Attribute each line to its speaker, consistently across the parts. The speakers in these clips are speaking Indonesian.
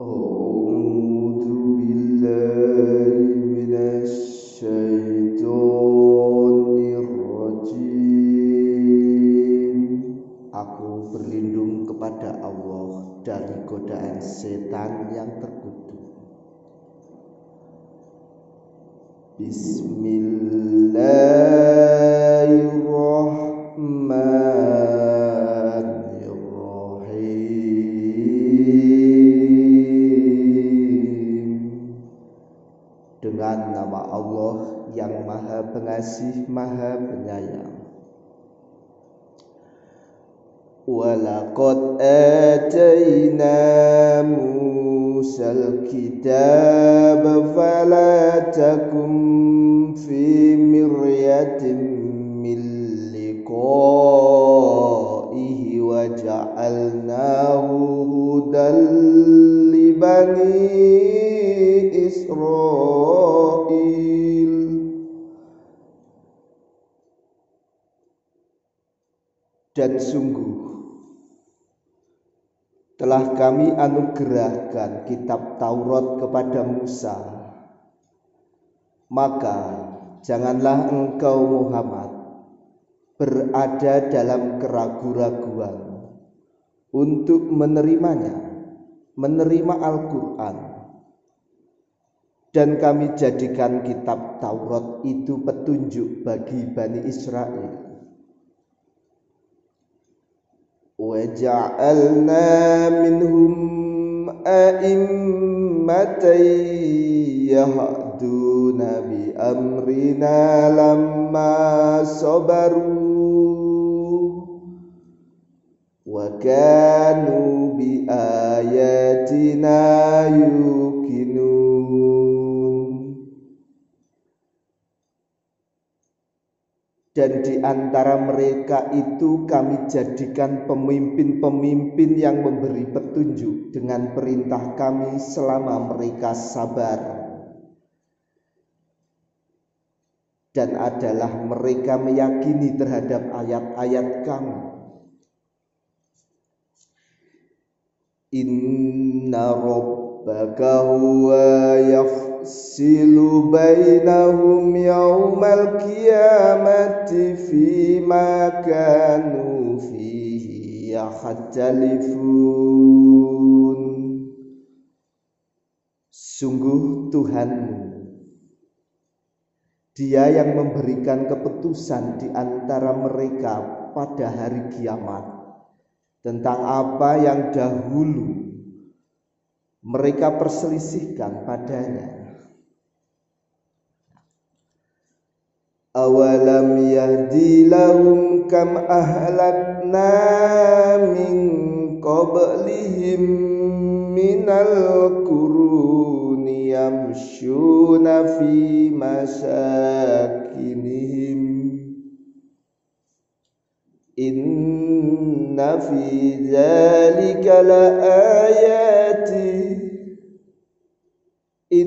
Speaker 1: Aku berlindung kepada Allah dari godaan setan yang terkutuk. Bismillahirrahmanirrahim maha penyayang ولقد آتينا موسى الكتاب فلا تكن في مرية من لقائه وجعلناه هدى لبني إسرائيل dan sungguh telah kami anugerahkan kitab Taurat kepada Musa. Maka janganlah engkau Muhammad berada dalam keraguan-raguan untuk menerimanya, menerima Al-Quran. Dan kami jadikan kitab Taurat itu petunjuk bagi Bani Israel. وجعلنا منهم أئمة يهدون بأمرنا لما صبروا وكانوا بآياتنا يوقنون. Dan di antara mereka itu kami jadikan pemimpin-pemimpin yang memberi petunjuk dengan perintah kami selama mereka sabar. Dan adalah mereka meyakini terhadap ayat-ayat kami. Inna rabbaka huwa yafsilu bainahum yawmal qiyamati fima kanu fihi yakhtalifun Sungguh Tuhanmu Dia yang memberikan keputusan di antara mereka pada hari kiamat tentang apa yang dahulu mereka perselisihkan padanya. Awalam yahdi lahum kam ahlakna min qablihim minal quruni yamshuna fi masakinihim. Inna fi dzalika laayati Dan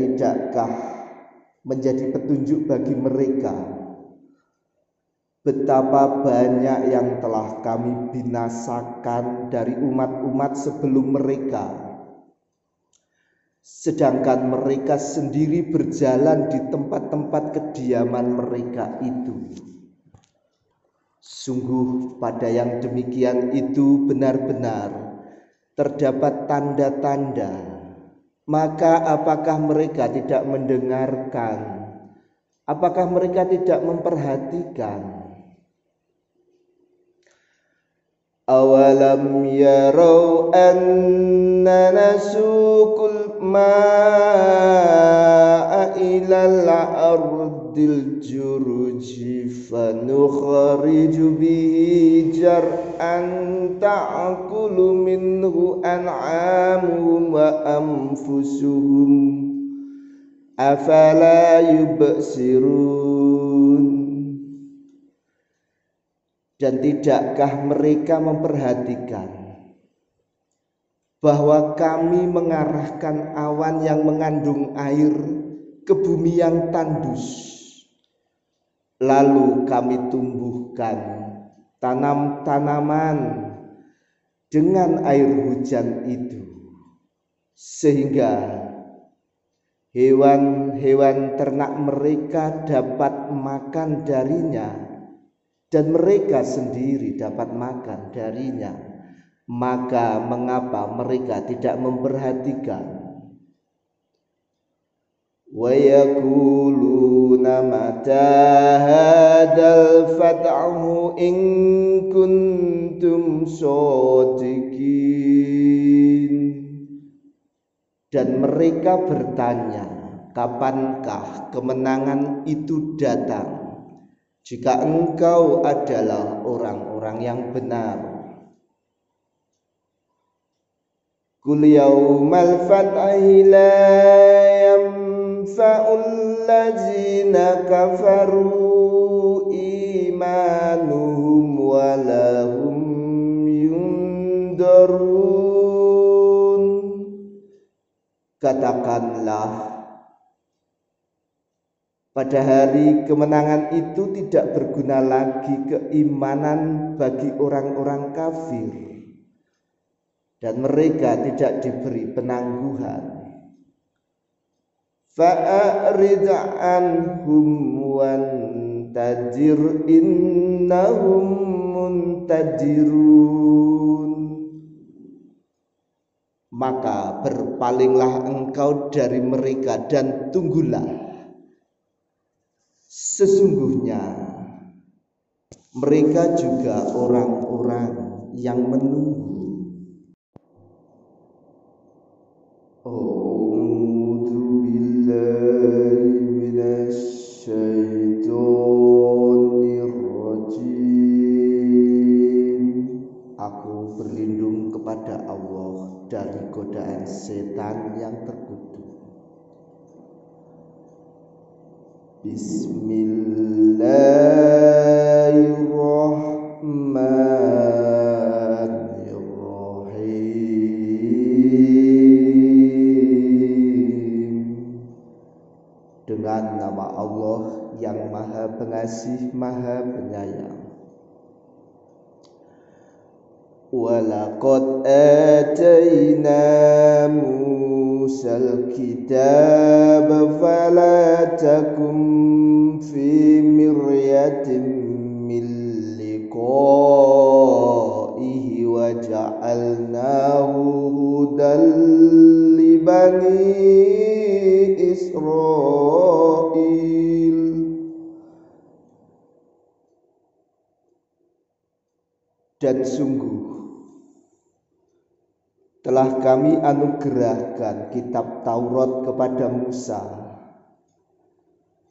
Speaker 1: tidakkah menjadi petunjuk bagi mereka Betapa banyak yang telah kami binasakan dari umat-umat sebelum mereka, sedangkan mereka sendiri berjalan di tempat-tempat kediaman mereka itu. Sungguh, pada yang demikian itu benar-benar terdapat tanda-tanda. Maka, apakah mereka tidak mendengarkan? Apakah mereka tidak memperhatikan? أولم يروا أننا نسوق الماء إلى الأرض الجرج فنخرج به جرعا تأكل منه أنعامهم وأنفسهم أفلا يبصرون Dan tidakkah mereka memperhatikan bahwa kami mengarahkan awan yang mengandung air ke bumi yang tandus. Lalu kami tumbuhkan tanam-tanaman dengan air hujan itu, sehingga hewan-hewan ternak mereka dapat makan darinya, dan mereka sendiri dapat makan darinya. Maka mengapa mereka tidak memperhatikan? Wa yaquluna mata hadal fat'u in kuntum sadiqin. Dan mereka bertanya kapankah kemenangan itu datang jika engkau adalah orang-orang yang benar. Kul yawmal fat'i la yanfa'ul ladzina kafaru imanuhum wa lahum yundarun Katakanlah pada hari kemenangan itu tidak berguna lagi keimanan bagi orang-orang kafir. Dan mereka tidak diberi penangguhan. Fa'arid anhum wantajir innahum muntajirun. Maka berpalinglah engkau dari mereka dan tunggulah sesungguhnya mereka juga orang-orang yang menunggu setan yang terkutuk. Bismillahirrahmanirrahim. Dengan nama Allah yang Maha Pengasih, في مرية من لقائه وجعلناه هدى لبني إسرائيل dan sungguh telah kami anugerahkan kitab Taurat kepada Musa.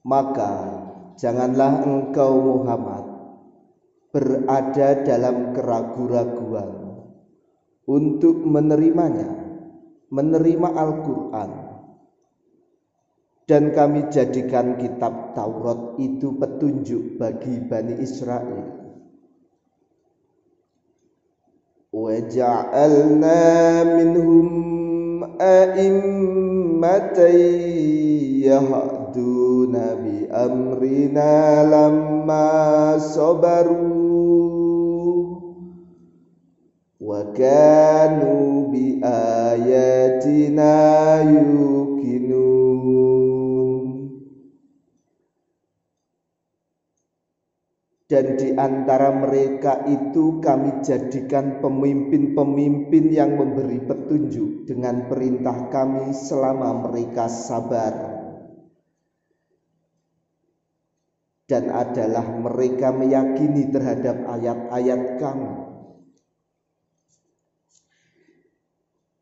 Speaker 1: Maka janganlah engkau Muhammad berada dalam keraguan-raguan untuk menerimanya, menerima Al-Quran. Dan kami jadikan kitab Taurat itu petunjuk bagi Bani Israel وجعلنا منهم أئمة يهدون ya'duna Nabi amrina lamma sabaru wa kanu bi ayatina dan di antara mereka itu kami jadikan pemimpin-pemimpin yang memberi petunjuk dengan perintah kami selama mereka sabar. Dan adalah mereka meyakini terhadap ayat-ayat kami.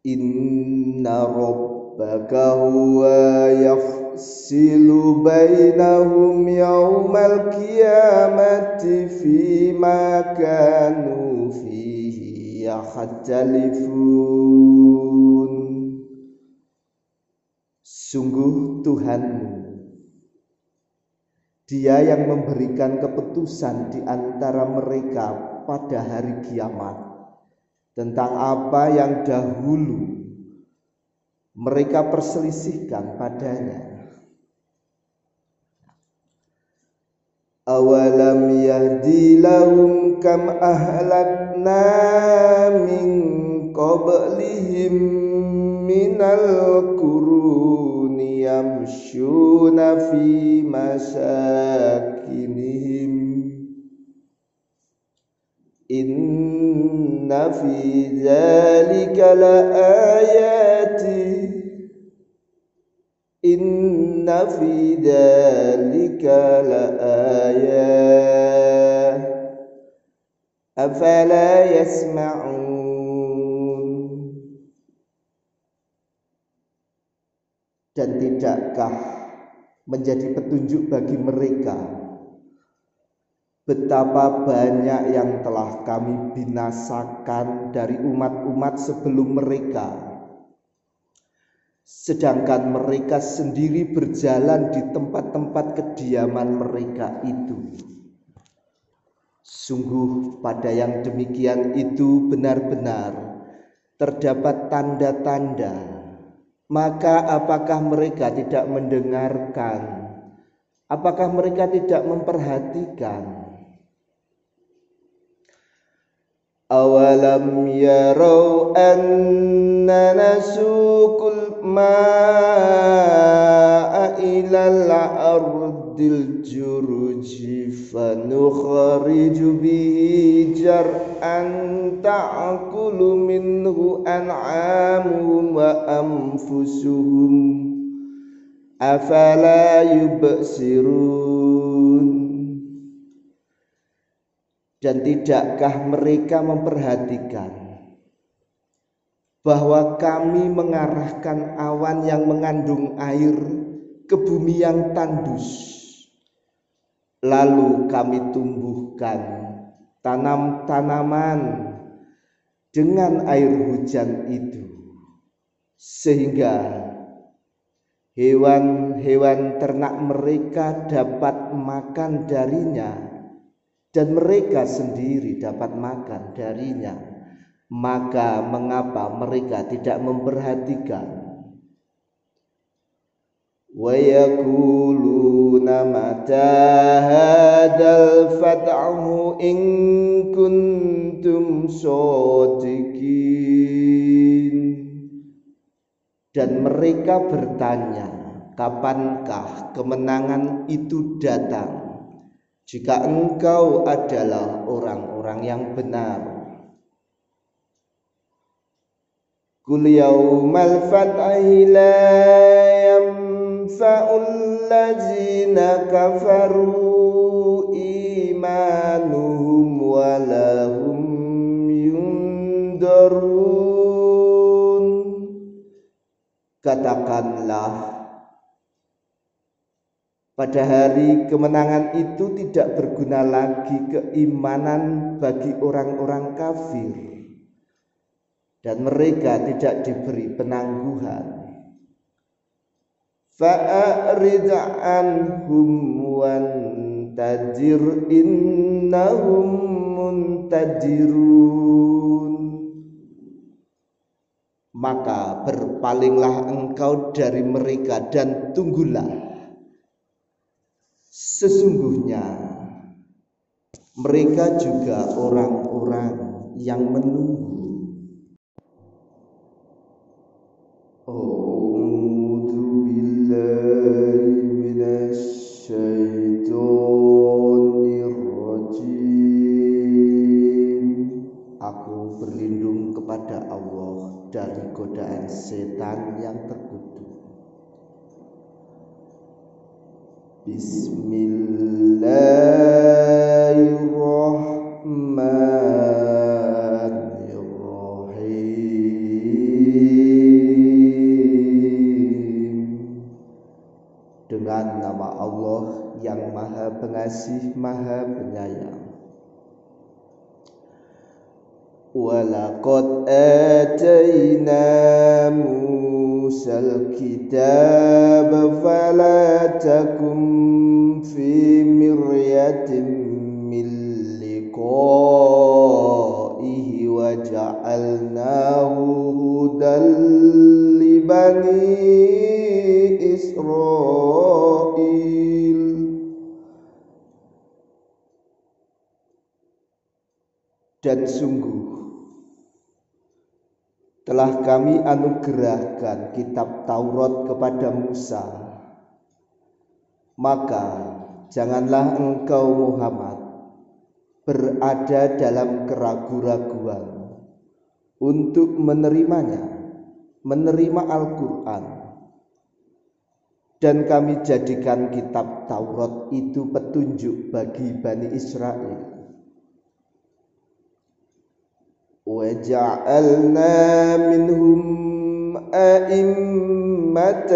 Speaker 1: Inna rabbaka huwa yafsilu bainahum yawmal qiyamati fima kanu fihi yakhtalifun Sungguh Tuhanmu Dia yang memberikan keputusan di antara mereka pada hari kiamat tentang apa yang dahulu mereka perselisihkan padanya. Awalam yahdi lahum kam ahlakna min qablihim minal quruni yamshuna fi masakinihim Inna fi dzalika laayati Inna fi dzalika laayah Afala yasma'un Dan tidakkah menjadi petunjuk bagi mereka Betapa banyak yang telah kami binasakan dari umat-umat sebelum mereka, sedangkan mereka sendiri berjalan di tempat-tempat kediaman mereka itu. Sungguh, pada yang demikian itu benar-benar terdapat tanda-tanda Maka, apakah mereka tidak mendengarkan? Apakah mereka tidak memperhatikan? أولم يروا أننا نسوق الماء إلى الأرض الجرج فنخرج به جرعا تأكل منه أنعامهم وأنفسهم أفلا يبصرون Dan tidakkah mereka memperhatikan bahwa kami mengarahkan awan yang mengandung air ke bumi yang tandus. Lalu kami tumbuhkan tanam-tanaman dengan air hujan itu. Sehingga hewan-hewan ternak mereka dapat makan darinya dan mereka sendiri dapat makan darinya, maka mengapa mereka tidak memperhatikan? Wa in kuntum dan mereka bertanya kapankah kemenangan itu datang jika engkau adalah orang-orang yang benar. Qul yaumal fathi la yanfa'ul ladzina kafaru imanuhum wa lahum yundarun Katakanlah pada hari kemenangan itu tidak berguna lagi keimanan bagi orang-orang kafir dan mereka tidak diberi penangguhan. Fa'arid anhum wantajir innahum muntajirun Maka berpalinglah engkau dari mereka dan tunggulah Sesungguhnya mereka juga orang-orang yang menunggu. Bismillahirrahmanirrahim Dengan nama Allah yang maha pengasih maha penyayang Walaqad atayna موسى الكتاب فلا تكن في مرية من لقائه وجعلناه ja'alnahu hudan li bani Israel dan sungguh telah kami anugerahkan kitab Taurat kepada Musa maka janganlah engkau Muhammad berada dalam keraguan-raguan untuk menerimanya, menerima Al-Quran. Dan kami jadikan kitab Taurat itu petunjuk bagi Bani Israel. وَجَعَلْنَا مِنْهُمْ أَئِمَّةً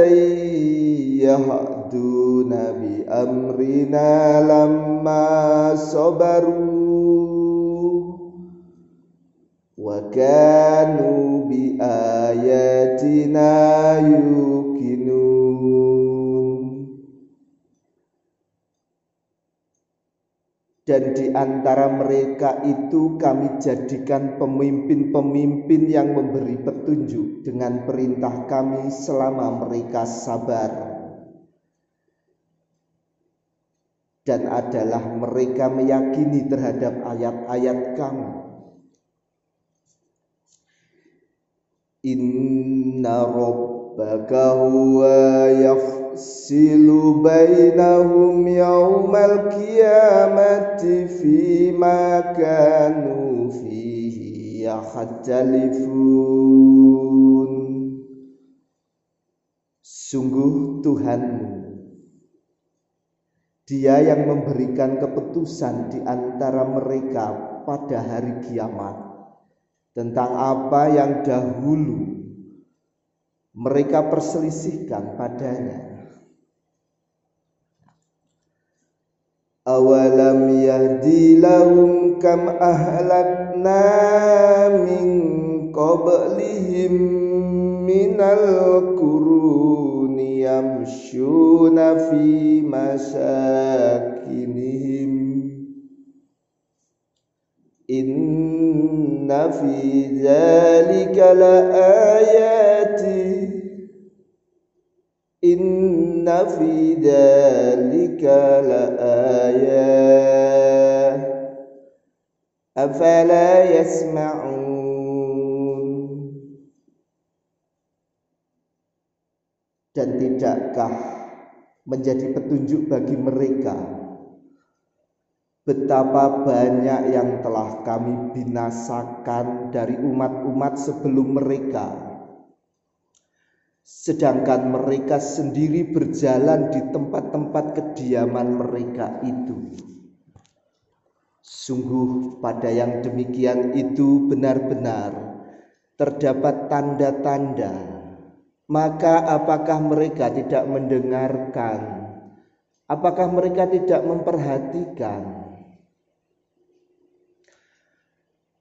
Speaker 1: يَهْدُونَ ya'tuna bi amrina lamma sabaru wa kanu bi ayatina yukinu, dan di antara mereka itu kami jadikan pemimpin-pemimpin yang memberi petunjuk dengan perintah kami selama mereka sabar. Dan adalah mereka meyakini terhadap ayat-ayat kami. Inna rabbaka huwa yafsilu bainahum yawmal qiyamati fima kanu fihi yakhtalifun Sungguh Tuhanmu Dia yang memberikan keputusan di antara mereka pada hari kiamat tentang apa yang dahulu mereka perselisihkan padanya. Awalam yahdi lahum kam ahlakna min qablihim minal quruni yamshuna fi masakinihim Inna fi dzalika laayati Inna fi dzalika laayat Afala yasma'un Dan tidakkah menjadi petunjuk bagi mereka Betapa banyak yang telah kami binasakan dari umat-umat sebelum mereka, sedangkan mereka sendiri berjalan di tempat-tempat kediaman mereka itu. Sungguh, pada yang demikian itu benar-benar terdapat tanda-tanda Maka, apakah mereka tidak mendengarkan? Apakah mereka tidak memperhatikan?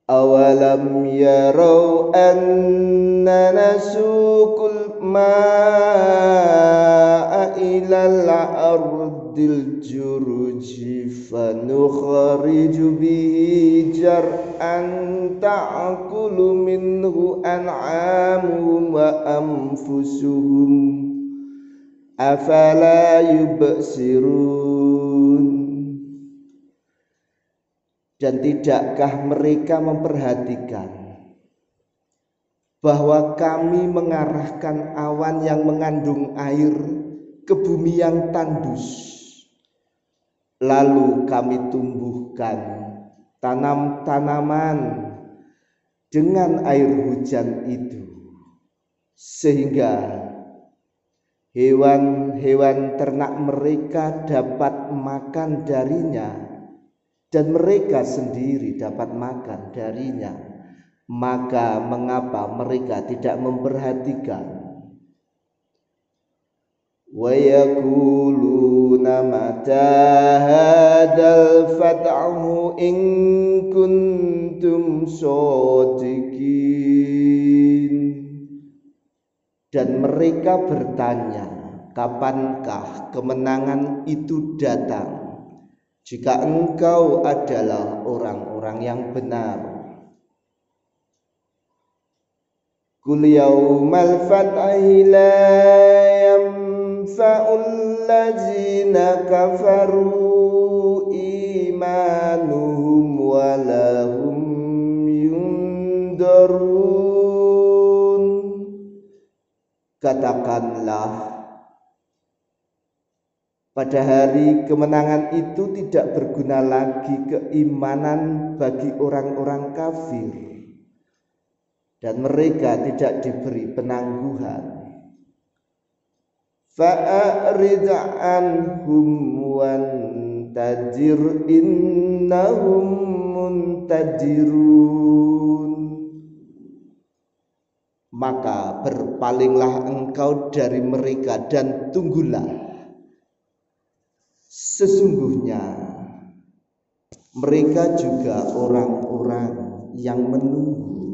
Speaker 1: أولم يروا أننا نسوق الماء إلى الأرض الجرج فنخرج به جرعا تأكل منه أنعامهم وأنفسهم أفلا يبصرون Dan tidakkah mereka memperhatikan bahwa kami mengarahkan awan yang mengandung air ke bumi yang tandus. Lalu kami tumbuhkan Tanam-tanaman dengan air hujan itu. Sehingga hewan-hewan ternak mereka dapat makan darinya dan mereka sendiri dapat makan darinya, maka mengapa mereka tidak memperhatikan? Wa yaquluna mata hadzal fat'u in kuntum shadiqin dan mereka bertanya kapankah kemenangan itu datang jika engkau adalah orang-orang yang benar. Kul yaumal fat'i la ladzina kafaru imanuhum wa lahum yundarun Katakanlah pada hari kemenangan itu tidak berguna lagi keimanan bagi orang-orang kafir. Dan mereka tidak diberi penangguhan fa'rid anhum wantajir innahum muntajirun maka berpalinglah engkau dari mereka dan tunggulah. Sesungguhnya mereka juga orang-orang yang menunggu